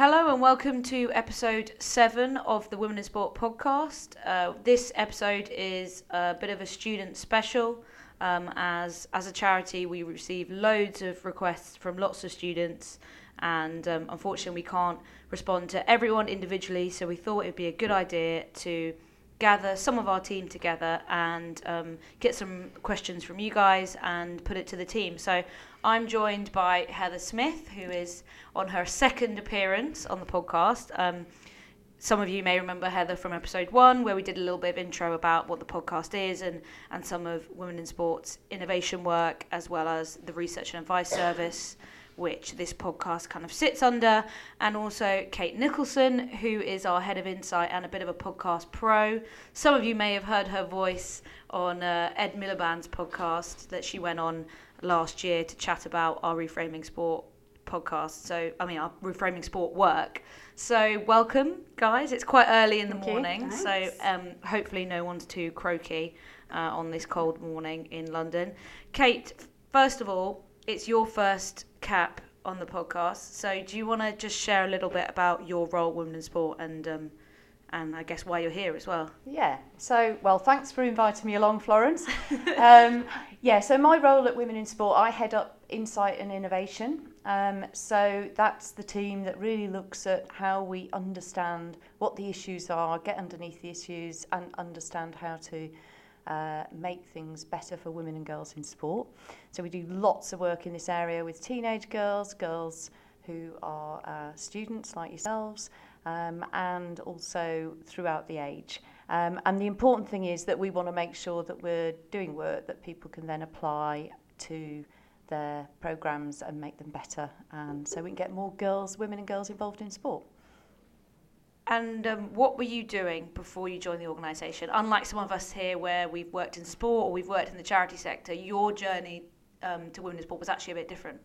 Hello and welcome to episode seven of the Women in Sport podcast. Uh, this episode is a bit of a student special. Um, as as a charity, we receive loads of requests from lots of students, and um, unfortunately, we can't respond to everyone individually. So we thought it'd be a good idea to gather some of our team together and um, get some questions from you guys and put it to the team. So I'm joined by Heather Smith, who is on her second appearance on the podcast. Um, some of you may remember Heather from episode one, where we did a little bit of intro about what the podcast is and, and some of Women in Sports innovation work, as well as the Research and Advice Service which this podcast kind of sits under, and also Kate Nicholson, who is our head of insight and a bit of a podcast pro. Some of you may have heard her voice on uh, Ed Miliband's podcast that she went on last year to chat about our Reframing Sport podcast. So, I mean, our Reframing Sport work. So, welcome, guys. It's quite early in the Thank you. morning, so um, hopefully, no one's too croaky uh, on this cold morning in London. Kate, first of all, it's your first cap on the podcast. So, do you want to just share a little bit about your role, Women in Sport, and um, and I guess why you're here as well? Yeah. So, well, thanks for inviting me along, Florence. um, yeah. So, my role at Women in Sport, I head up insight and innovation. Um, so that's the team that really looks at how we understand what the issues are, get underneath the issues, and understand how to uh, make things better for women and girls in sport. So we do lots of work in this area with teenage girls, girls who are uh, students like yourselves, um, and also throughout the age. Um, and the important thing is that we want to make sure that we're doing work that people can then apply to their programs and make them better, and so we can get more girls, women and girls involved in sport. And um, what were you doing before you joined the organisation? Unlike some of us here, where we've worked in sport or we've worked in the charity sector, your journey um, to women in sport was actually a bit different.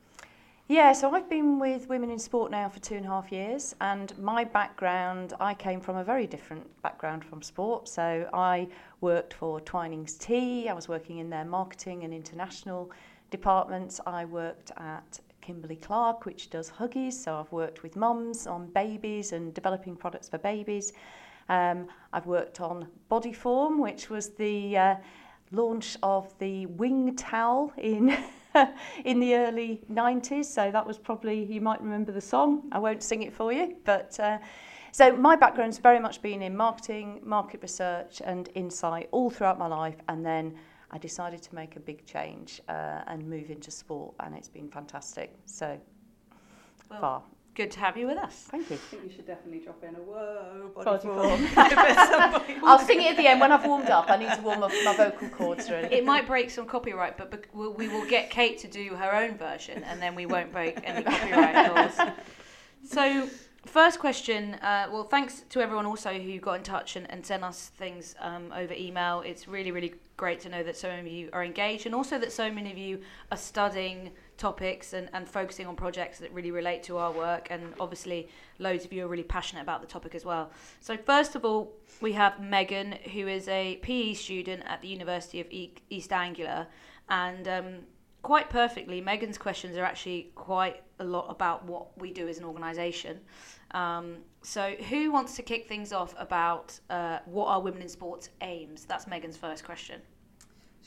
Yeah, so I've been with Women in Sport now for two and a half years, and my background, I came from a very different background from sport. So I worked for Twinings Tea, I was working in their marketing and international departments. I worked at Kimberly Clark, which does Huggies, so I've worked with mums on babies and developing products for babies. Um, I've worked on Bodyform, which was the uh, launch of the wing towel in in the early 90s so that was probably you might remember the song. I won't sing it for you but uh, so my background's very much been in marketing market research and insight all throughout my life and then I decided to make a big change uh, and move into sport and it's been fantastic. So Well, far Good to have you with us. thank you I think you should definitely drop in a whoa Body body form. form. I'll sing it at the end when I've warmed up I need to warm up my vocal cords really It might break some copyright, but bec- we'll- we will get Kate to do her own version, and then we won't break any copyright laws. So, first question. Uh, well, thanks to everyone also who got in touch and, and sent us things um, over email. It's really, really great to know that so many of you are engaged, and also that so many of you are studying topics and, and focusing on projects that really relate to our work. And obviously, loads of you are really passionate about the topic as well. So, first of all, we have Megan, who is a PE student at the University of East Anglia, and um, quite perfectly, Megan's questions are actually quite a lot about what we do as an organisation. Um, so, who wants to kick things off about uh, what are women in sports aims? That's Megan's first question.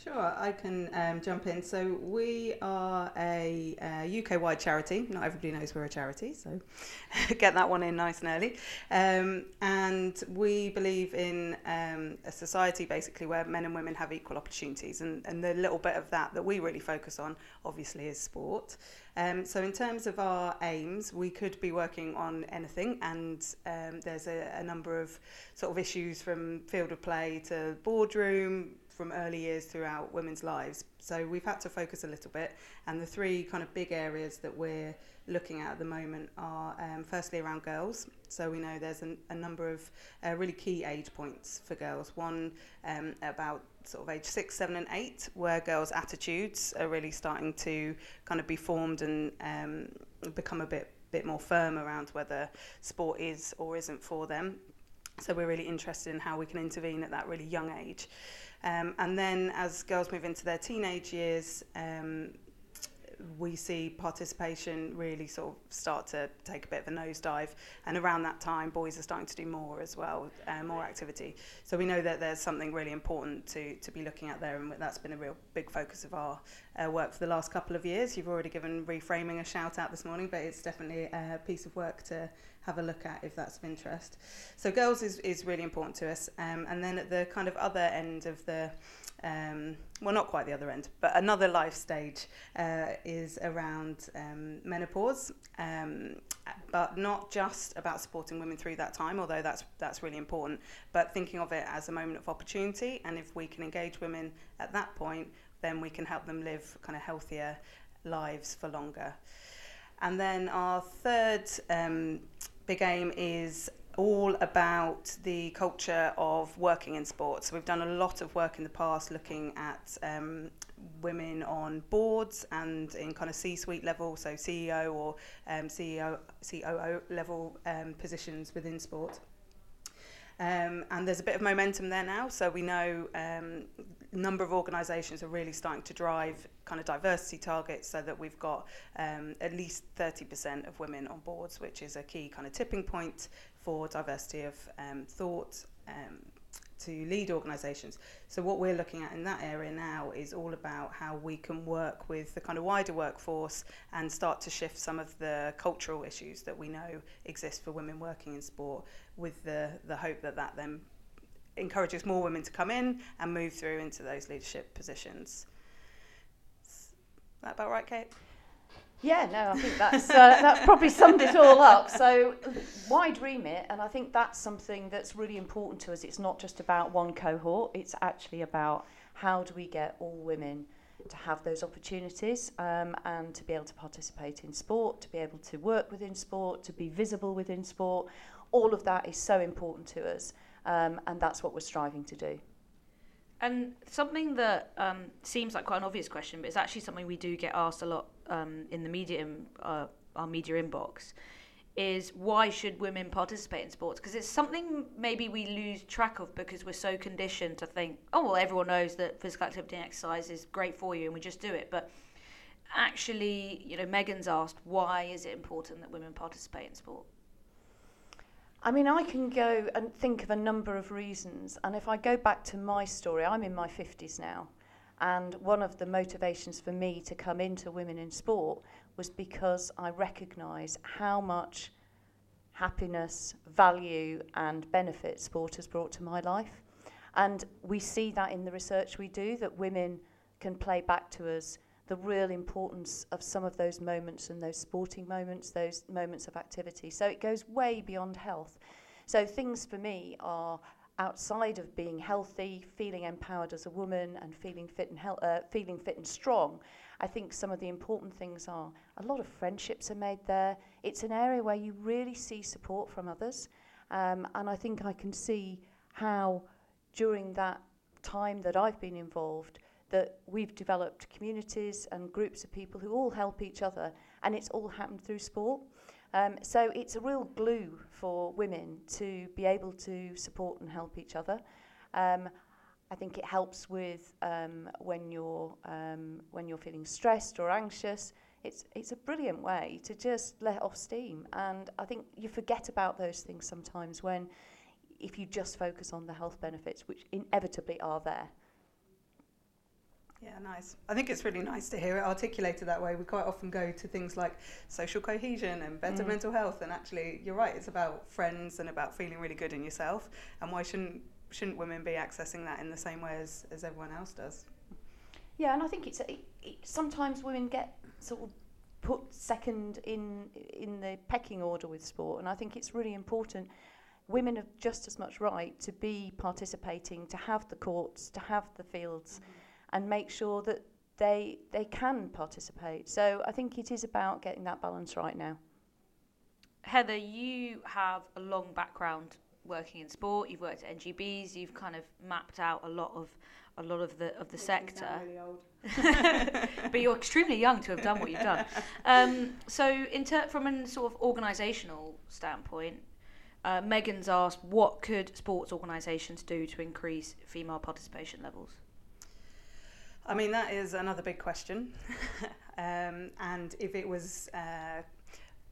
Sure, I can um, jump in. So we are a uh, UK-wide charity. Not everybody knows we're a charity, so get that one in nice and early. Um, and we believe in um, a society basically where men and women have equal opportunities. And, and the little bit of that that we really focus on, obviously, is sport. Um, so in terms of our aims, we could be working on anything, and um, there's a, a number of sort of issues from field of play to boardroom, from early years throughout women's lives. So we've had to focus a little bit, and the three kind of big areas that we're looking at at the moment are um, firstly around girls. So we know there's an, a number of uh, really key age points for girls. One um, about sort of age six, seven, and eight, where girls' attitudes are really starting to kind of be formed and um, become a bit bit more firm around whether sport is or isn't for them. So we're really interested in how we can intervene at that really young age. Um, and then as girls move into their teenage years, um, we see participation really sort of start to take a bit of a nosedive. And around that time, boys are starting to do more as well, uh, more activity. So we know that there's something really important to, to be looking at there, and that's been a real big focus of our uh, work for the last couple of years. You've already given reframing a shout out this morning, but it's definitely a piece of work to have a look at if that's of interest. So girls is, is really important to us. Um, and then at the kind of other end of the um, well, not quite the other end, but another life stage uh, is around um, menopause, um, but not just about supporting women through that time, although that's that's really important. But thinking of it as a moment of opportunity, and if we can engage women at that point, then we can help them live kind of healthier lives for longer. And then our third um, big aim is all about the culture of working in sports. So we've done a lot of work in the past looking at um, women on boards and in kind of C-suite level, so CEO or um, CEO, COO level um, positions within sport. Um, and there's a bit of momentum there now. So we know um, number of organisations are really starting to drive kind of diversity targets so that we've got um, at least 30% of women on boards, which is a key kind of tipping point for diversity of um, thought, um, to lead organisations. So what we're looking at in that area now is all about how we can work with the kind of wider workforce and start to shift some of the cultural issues that we know exist for women working in sport with the, the hope that that then encourages more women to come in and move through into those leadership positions. Is that about right, Kate? Yeah, no, I think that's uh, that's probably summed it all up. So wide remit, and I think that's something that's really important to us. It's not just about one cohort; it's actually about how do we get all women to have those opportunities um, and to be able to participate in sport, to be able to work within sport, to be visible within sport. All of that is so important to us, um, and that's what we're striving to do. And something that um, seems like quite an obvious question, but it's actually something we do get asked a lot um, in the media, uh, our media inbox, is why should women participate in sports? Because it's something maybe we lose track of because we're so conditioned to think, oh well, everyone knows that physical activity and exercise is great for you, and we just do it. But actually, you know, Megan's asked, why is it important that women participate in sport? I mean, I can go and think of a number of reasons. And if I go back to my story, I'm in my 50s now. And one of the motivations for me to come into Women in Sport was because I recognise how much happiness, value, and benefit sport has brought to my life. And we see that in the research we do that women can play back to us the real importance of some of those moments and those sporting moments, those moments of activity. So it goes way beyond health. So things for me are outside of being healthy, feeling empowered as a woman, and feeling fit and uh, feeling fit and strong. I think some of the important things are a lot of friendships are made there. It's an area where you really see support from others, um, and I think I can see how during that time that I've been involved that we've developed communities and groups of people who all help each other, and it's all happened through sport. Um, so it's a real glue for women to be able to support and help each other. Um, I think it helps with um, when you're um, when you're feeling stressed or anxious. It's it's a brilliant way to just let off steam, and I think you forget about those things sometimes when, if you just focus on the health benefits, which inevitably are there. Yeah, nice. I think it's really nice to hear it articulated that way. We quite often go to things like social cohesion and better mm. mental health, and actually, you're right. It's about friends and about feeling really good in yourself. And why shouldn't shouldn't women be accessing that in the same way as, as everyone else does? Yeah, and I think it's it, it, sometimes women get sort of put second in in the pecking order with sport, and I think it's really important. Women have just as much right to be participating, to have the courts, to have the fields. Mm-hmm and make sure that they they can participate. So I think it is about getting that balance right now. Heather, you have a long background working in sport. You've worked at NGBs. You've kind of mapped out a lot of a lot of the of the sector. Really but you're extremely young to have done what you've done. Um, so, in ter- from a sort of organisational standpoint, uh, Megan's asked, what could sports organisations do to increase female participation levels? I mean, that is another big question. um, and if it was uh,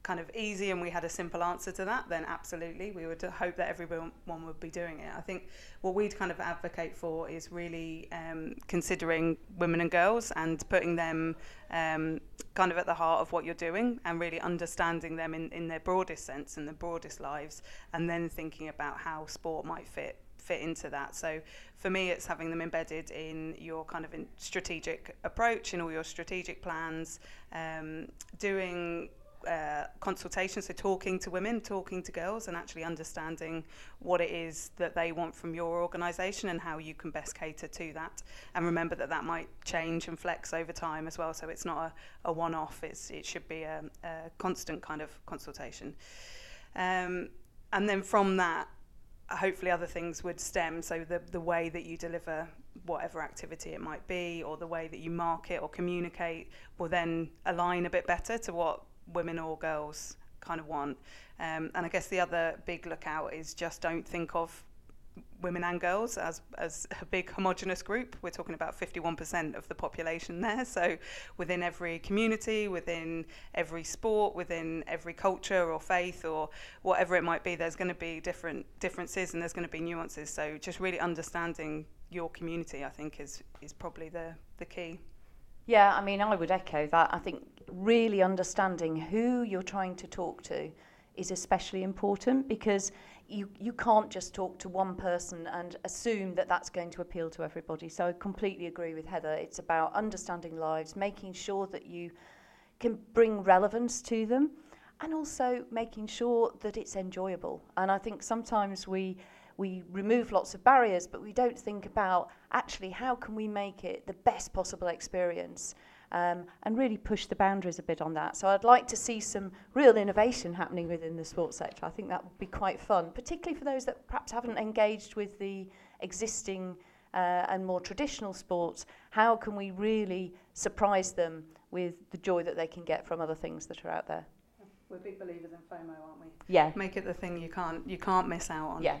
kind of easy and we had a simple answer to that, then absolutely, we would hope that everyone would be doing it. I think what we'd kind of advocate for is really um, considering women and girls and putting them um, kind of at the heart of what you're doing and really understanding them in, in their broadest sense and the broadest lives, and then thinking about how sport might fit fit into that. So for me, it's having them embedded in your kind of strategic approach, in all your strategic plans, um, doing uh, so talking to women, talking to girls, and actually understanding what it is that they want from your organisation and how you can best cater to that. And remember that that might change and flex over time as well. So it's not a, a one-off. It's it should be a, a constant kind of consultation. Um, and then from that, hopefully other things would stem. So the, the way that you deliver whatever activity it might be, or the way that you market or communicate, will then align a bit better to what women or girls kind of want. Um, and I guess the other big lookout is just don't think of women and girls as as a big homogenous group. We're talking about 51% of the population there. So within every community, within every sport, within every culture or faith or whatever it might be, there's going to be different differences and there's going to be nuances. So just really understanding your community, I think, is is probably the the key. Yeah, I mean, I would echo that. I think really understanding who you're trying to talk to is especially important because you, you can't just talk to one person and assume that that's going to appeal to everybody. So I completely agree with Heather. It's about understanding lives, making sure that you can bring relevance to them, and also making sure that it's enjoyable. And I think sometimes we we remove lots of barriers, but we don't think about actually how can we make it the best possible experience um, and really push the boundaries a bit on that. So I'd like to see some real innovation happening within the sports sector. I think that would be quite fun, particularly for those that perhaps haven't engaged with the existing uh, and more traditional sports. How can we really surprise them with the joy that they can get from other things that are out there? We're big believers in FOMO, aren't we? Yeah. Make it the thing you can't you can't miss out on. Yeah.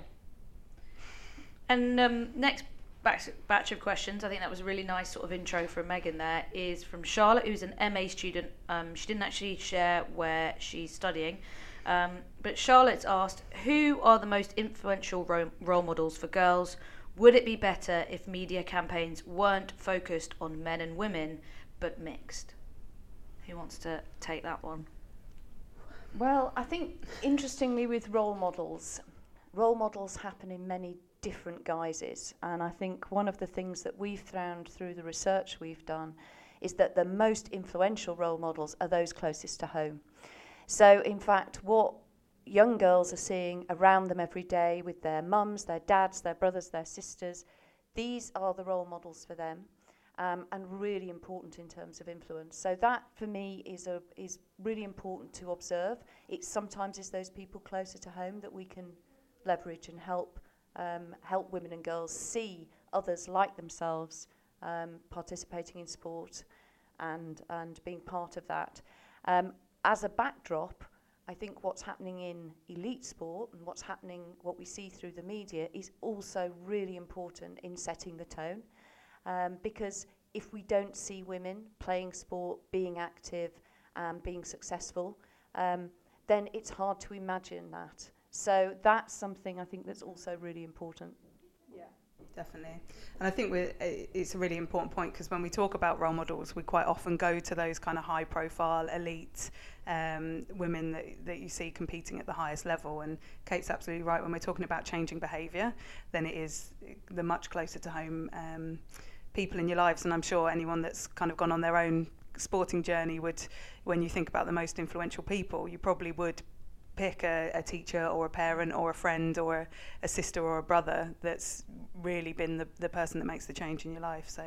And um, next batch, batch of questions. I think that was a really nice sort of intro from Megan there. Is from Charlotte, who's an MA student. Um, she didn't actually share where she's studying. Um, but Charlotte's asked, who are the most influential ro- role models for girls? Would it be better if media campaigns weren't focused on men and women, but mixed? Who wants to take that one? Well, I think interestingly with role models, role models happen in many different guises. And I think one of the things that we've found through the research we've done is that the most influential role models are those closest to home. So, in fact, what young girls are seeing around them every day with their mums, their dads, their brothers, their sisters, these are the role models for them. Um, and really important in terms of influence. So that for me is a is really important to observe. It sometimes is those people closer to home that we can leverage and help um, help women and girls see others like themselves um, participating in sport and, and being part of that. Um, as a backdrop, I think what's happening in elite sport and what's happening, what we see through the media, is also really important in setting the tone. Um, because if we don't see women playing sport, being active, and being successful, um, then it's hard to imagine that. So that's something I think that's also really important. Yeah, definitely. And I think it's a really important point because when we talk about role models, we quite often go to those kind of high profile, elite um, women that, that you see competing at the highest level. And Kate's absolutely right. When we're talking about changing behaviour, then it is the much closer to home um, people in your lives. And I'm sure anyone that's kind of gone on their own sporting journey would, when you think about the most influential people, you probably would pick a, a teacher or a parent or a friend or a sister or a brother that's really been the, the person that makes the change in your life. So,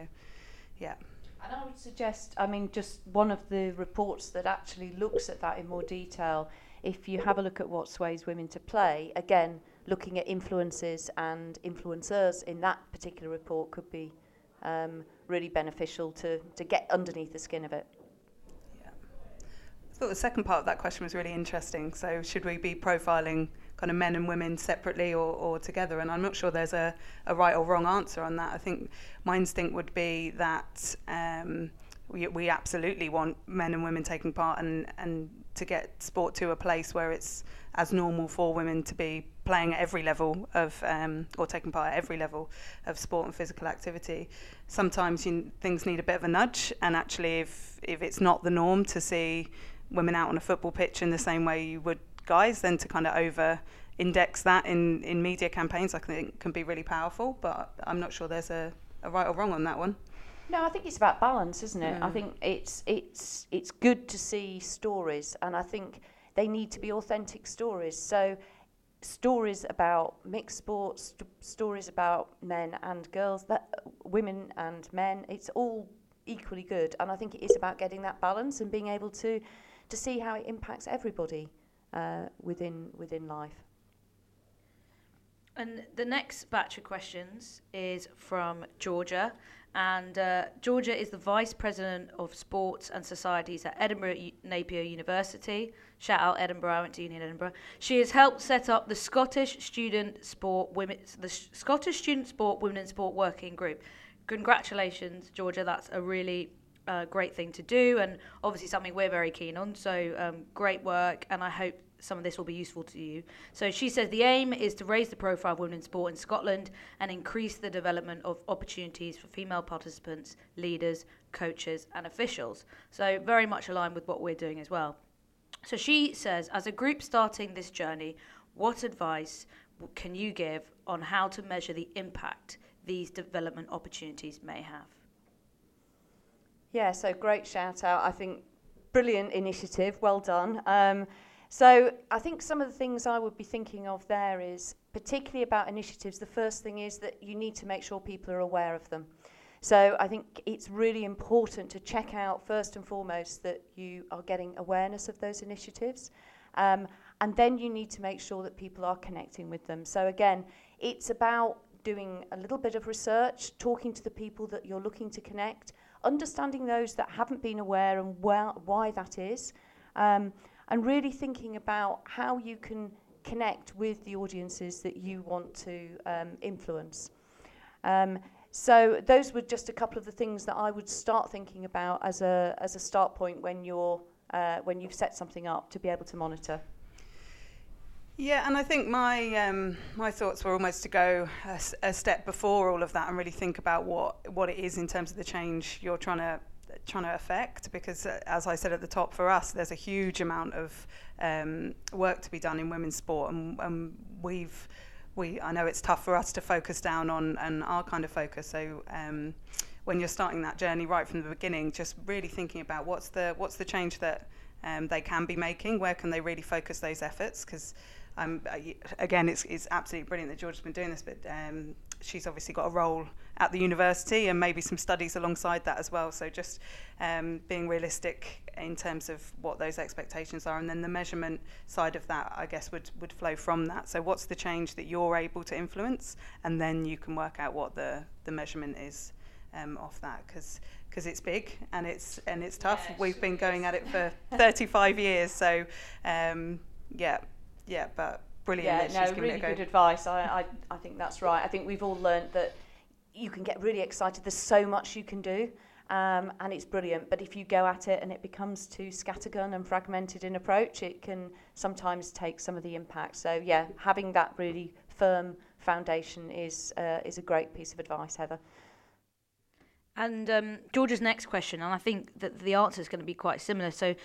yeah. And I would suggest, I mean, just one of the reports that actually looks at that in more detail, if you have a look at what sways women to play, again, looking at influences and influencers in that particular report could be um, really beneficial to, to get underneath the skin of it thought the second part of that question was really interesting. So, should we be profiling kind of men and women separately or, or together. And I'm not sure there's a, a right or wrong answer on that. I think my instinct would be that um, we, we absolutely want men and women taking part and, and to get sport to a place where it's as normal for women to be playing at every level of um, or taking part at every level of sport and physical activity. Sometimes you, things need a bit of a nudge, and actually, if if it's not the norm to see women out on a football pitch in the same way you would guys, then to kind of over index that in, in media campaigns, I think can be really powerful. But I'm not sure there's a, a right or wrong on that one. No, I think it's about balance, isn't it? Mm. I think it's it's it's good to see stories, and I think they need to be authentic stories. So, stories about mixed sports, st- stories about men and girls, that women and men. It's all equally good, and I think it is about getting that balance and being able to to see how it impacts everybody uh, within within life. And the next batch of questions is from Georgia. And uh, Georgia is the Vice President of Sports and Societies at Edinburgh U- Napier University. Shout out Edinburgh, I went to uni in Edinburgh. She has helped set up the Scottish Student Sport Women, the Sh- Scottish Student Sport Women in Sport Working Group. Congratulations, Georgia. That's a really uh, great thing to do, and obviously something we're very keen on. So um, great work, and I hope some of this will be useful to you. So she says the aim is to raise the profile of women in sport in Scotland and increase the development of opportunities for female participants, leaders, coaches, and officials. So very much aligned with what we're doing as well. So she says, as a group starting this journey, what advice can you give on how to measure the impact these development opportunities may have? Yeah, so great shout out. I think brilliant initiative. Well done. Um, so I think some of the things I would be thinking of there is particularly about initiatives. The first thing is that you need to make sure people are aware of them. So I think it's really important to check out first and foremost that you are getting awareness of those initiatives. Um, and then you need to make sure that people are connecting with them. So again, it's about doing a little bit of research, talking to the people that you're looking to connect, understanding those that haven't been aware and where, why that is, um, and really thinking about how you can connect with the audiences that you want to um, influence. Um, so those were just a couple of the things that I would start thinking about as a as a start point when you're uh, when you've set something up to be able to monitor. Yeah, and I think my um, my thoughts were almost to go a, a, step before all of that and really think about what what it is in terms of the change you're trying to trying to affect because uh, as I said at the top for us there's a huge amount of um, work to be done in women's sport and, and we've we I know it's tough for us to focus down on and our kind of focus. So um, when you're starting that journey right from the beginning just really thinking about what's the what's the change that um, they can be making where can they really focus those efforts? Because um, again, it's, it's absolutely brilliant that Georgia's been doing this, but um, she's obviously got a role at the university and maybe some studies alongside that as well. So just um, being realistic in terms of what those expectations are, and then the measurement side of that, I guess, would would flow from that. So what's the change that you're able to influence, and then you can work out what the the measurement is um, off that because because it's big and it's and it's tough. Yeah, We've been going at it for 35 years, so um, yeah yeah, but brilliant. Yeah, no, really good advice. I, I, I think that's right. I think we've all learned that you can get really excited. There's so much you can do. Um, and it's brilliant. But if you go at it and it becomes too scattergun and fragmented in approach, it can sometimes take some of the impact. So yeah, having that really firm foundation is uh, is a great piece of advice, Heather. And um, Georgia's next question, and I think that the answer is going to be quite similar. So,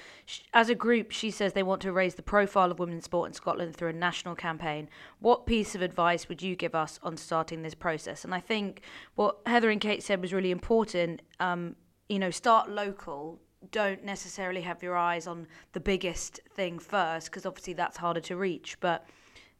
as a group, she says they want to raise the profile of women in sport in Scotland through a national campaign. What piece of advice would you give us on starting this process? And I think what Heather and Kate said was really important. Um, you know, start local. Don't necessarily have your eyes on the biggest thing first, because obviously that's harder to reach. But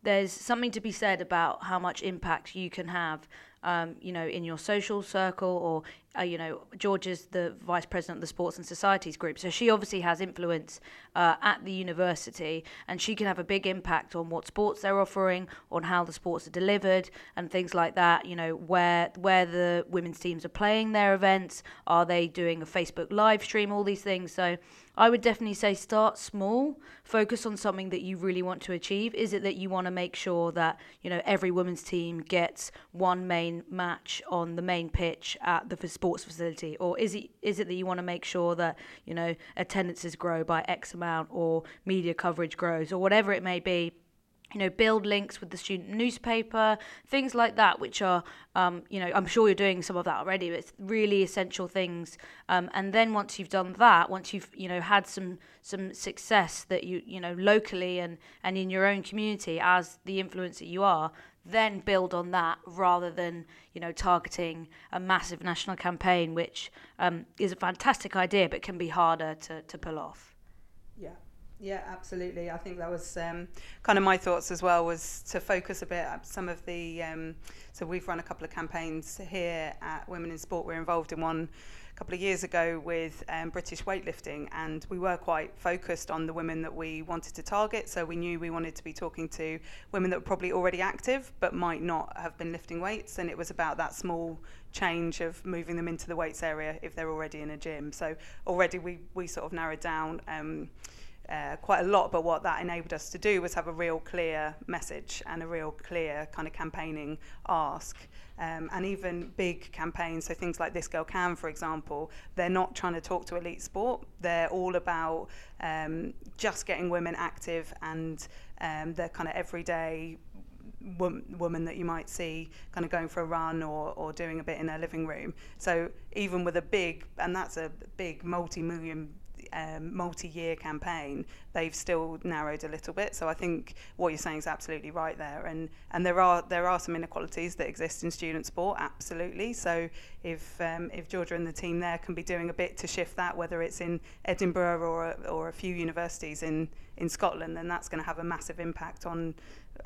there's something to be said about how much impact you can have um, you know, in your social circle, or uh, you know, George is the vice president of the Sports and Societies Group, so she obviously has influence uh, at the university, and she can have a big impact on what sports they're offering, on how the sports are delivered, and things like that. You know, where where the women's teams are playing their events, are they doing a Facebook live stream, all these things. So I would definitely say start small, focus on something that you really want to achieve. Is it that you want to make sure that, you know, every women's team gets one main match on the main pitch at the sports facility or is it is it that you want to make sure that, you know, attendances grow by X amount or media coverage grows or whatever it may be? You know, build links with the student newspaper, things like that, which are, um, you know, I'm sure you're doing some of that already. But it's really essential things. Um, and then once you've done that, once you've, you know, had some some success that you, you know, locally and and in your own community as the influencer you are, then build on that rather than, you know, targeting a massive national campaign, which um, is a fantastic idea but can be harder to to pull off. Yeah. Absolutely. I think that was um, kind of my thoughts as well. Was to focus a bit some of the. Um, so we've run a couple of campaigns here at Women in Sport. We're involved in one a couple of years ago with um, British weightlifting, and we were quite focused on the women that we wanted to target. So we knew we wanted to be talking to women that were probably already active but might not have been lifting weights, and it was about that small change of moving them into the weights area if they're already in a gym. So already we we sort of narrowed down. Um, uh, quite a lot, but what that enabled us to do was have a real clear message and a real clear kind of campaigning ask. Um, and even big campaigns, so things like This Girl Can, for example, they're not trying to talk to elite sport. They're all about um, just getting women active and um, the kind of everyday woman that you might see kind of going for a run or, or doing a bit in their living room. So even with a big, and that's a big multi-million um, multi-year campaign, they've still narrowed a little bit. So I think what you're saying is absolutely right there, and and there are there are some inequalities that exist in student sport, absolutely. So if um, if Georgia and the team there can be doing a bit to shift that, whether it's in Edinburgh or a, or a few universities in in Scotland, then that's going to have a massive impact on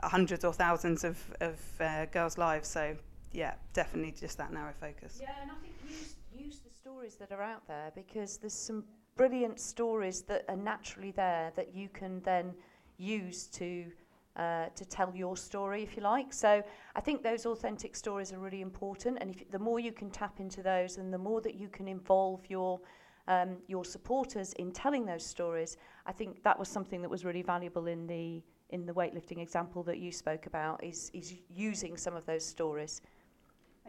hundreds or thousands of of uh, girls' lives. So yeah, definitely just that narrow focus. Yeah, and I think use use the stories that are out there because there's some brilliant stories that are naturally there that you can then use to uh, to tell your story, if you like. So I think those authentic stories are really important, and if, the more you can tap into those, and the more that you can involve your um, your supporters in telling those stories, I think that was something that was really valuable in the in the weightlifting example that you spoke about. Is is using some of those stories.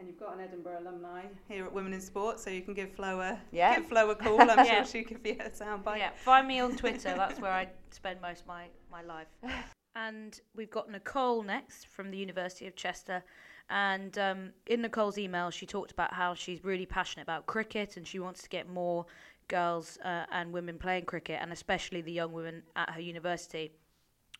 And you've got an Edinburgh alumni here at Women in Sport, so you can give Flo a, yeah. give Flo a call. I'm yeah. sure she could be a soundbite. Yeah, find me on Twitter. That's where I spend most of my, my life. And we've got Nicole next from the University of Chester. And um, in Nicole's email, she talked about how she's really passionate about cricket and she wants to get more girls uh, and women playing cricket, and especially the young women at her university.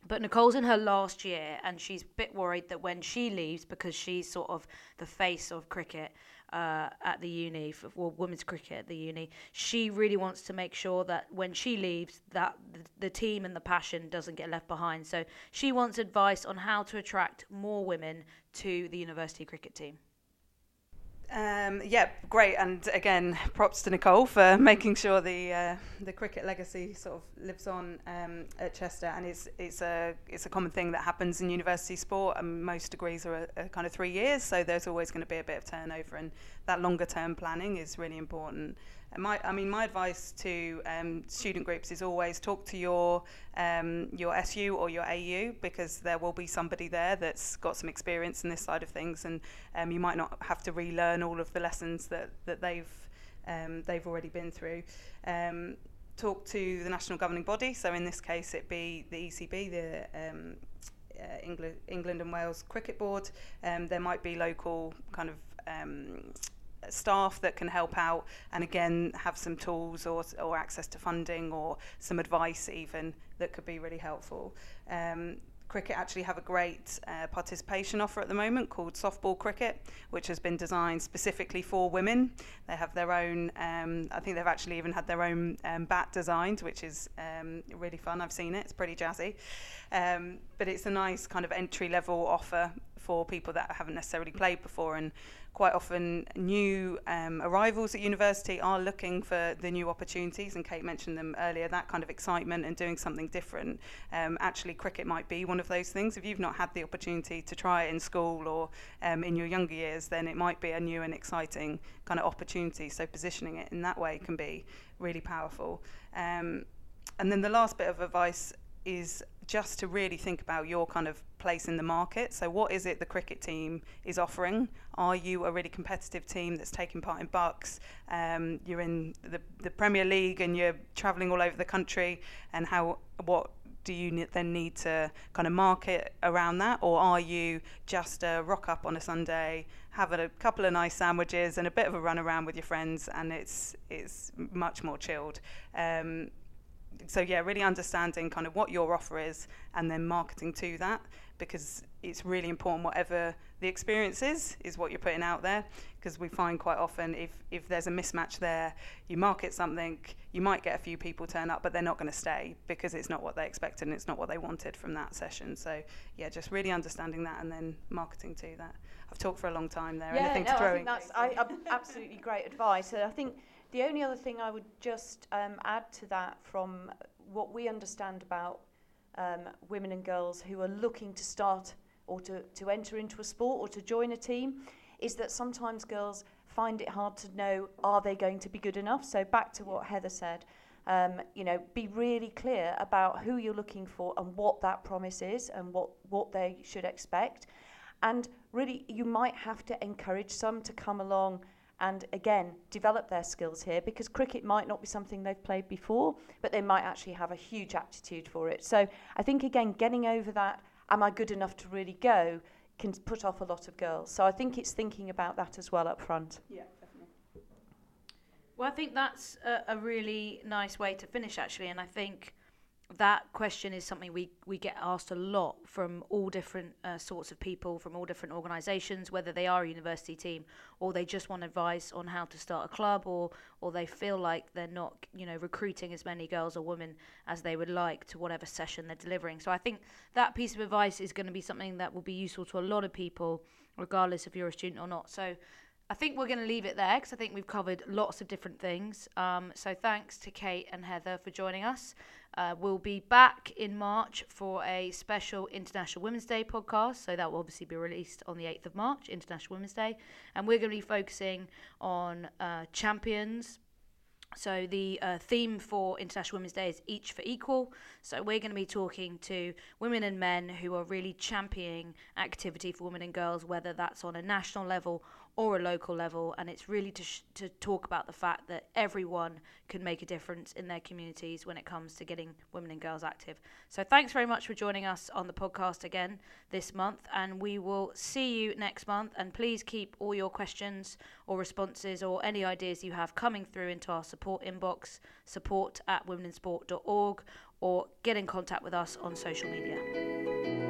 But Nicole's in her last year, and she's a bit worried that when she leaves, because she's sort of the face of cricket uh, at the uni, for well, women's cricket at the uni, she really wants to make sure that when she leaves, that the, the team and the passion doesn't get left behind. So she wants advice on how to attract more women to the university cricket team. Um, yeah, great. And again, props to Nicole for making sure the uh, the cricket legacy sort of lives on um, at Chester. And it's it's a it's a common thing that happens in university sport. And most degrees are, a, a kind of three years, so there's always going to be a bit of turnover, and that longer term planning is really important. My, I mean, my advice to um, student groups is always talk to your um, your SU or your AU because there will be somebody there that's got some experience in this side of things, and um, you might not have to relearn all of the lessons that that they've um, they've already been through. Um, talk to the national governing body. So in this case, it be the ECB, the um, uh, England, England and Wales Cricket Board. There might be local kind of staff that can help out and again have some tools or, or access to funding or some advice even that could be really helpful. Um, cricket actually have a great uh, participation offer at the moment called softball cricket which has been designed specifically for women they have their own um, I think they've actually even had their own um, bat designed which is um, really fun I've seen it it's pretty jazzy um, but it's a nice kind of entry level offer for people that haven't necessarily played before. And quite often, new um, arrivals at university are looking for the new opportunities. And Kate mentioned them earlier that kind of excitement and doing something different. Um, actually, cricket might be one of those things. If you've not had the opportunity to try it in school or um, in your younger years, then it might be a new and exciting kind of opportunity. So, positioning it in that way can be really powerful. Um, and then the last bit of advice is just to really think about your kind of place in the market. So, what is it the cricket team is offering? Are you a really competitive team that's taking part in BUCS? Um, you're in the, the Premier League and you're travelling all over the country, and how what do you then need to kind of market around that, or are you just a rock up on a Sunday, have a couple of nice sandwiches and a bit of a run around with your friends, and it's it's much more chilled. Um, so yeah, really understanding kind of what your offer is and then marketing to that because it's really important whatever the experience is is what you're putting out there. Because we find quite often if if there's a mismatch there you market something you might get a few people turn up but they're not going to stay because it's not what they expected and it's not what they wanted from that session. So yeah just really understanding that and then marketing to that. I've talked for a long time there. Yeah, anything no, to throw I think that's I, absolutely great advice. And I think the only other thing I would just um, add to that from what we understand about um, women and girls who are looking to start or to, to enter into a sport or to join a team is that sometimes girls find it hard to know are they going to be good enough. So back to what Heather said, um, you know, be really clear about who you're looking for and what that promise is and what, what they should expect. And really, you might have to encourage some to come along and again develop their skills here because cricket might not be something they've played before but they might actually have a huge aptitude for it. So i think again getting over that am i good enough to really go can put off a lot of girls. So i think it's thinking about that as well up front. Yeah definitely. Well i think that's a, a really nice way to finish actually and i think that question is something we, we get asked a lot from all different uh, sorts of people from all different organisations, whether they are a university team or they just want advice on how to start a club or or they feel like they're not you know recruiting as many girls or women as they would like to whatever session they're delivering. So I think that piece of advice is going to be something that will be useful to a lot of people, regardless if you're a student or not. So I think we're going to leave it there because I think we've covered lots of different things. Um, so thanks to Kate and Heather for joining us. Uh, we'll be back in March for a special International Women's Day podcast. So that will obviously be released on the 8th of March, International Women's Day. And we're going to be focusing on uh, champions. So the uh, theme for International Women's Day is each for equal. So we're going to be talking to women and men who are really championing activity for women and girls, whether that's on a national level or a local level, and it's really to, sh- to talk about the fact that everyone can make a difference in their communities when it comes to getting women and girls active. So, thanks very much for joining us on the podcast again this month, and we will see you next month. And please keep all your questions or responses or any ideas you have coming through into our support inbox, support at womeninsport.org, or get in contact with us on social media.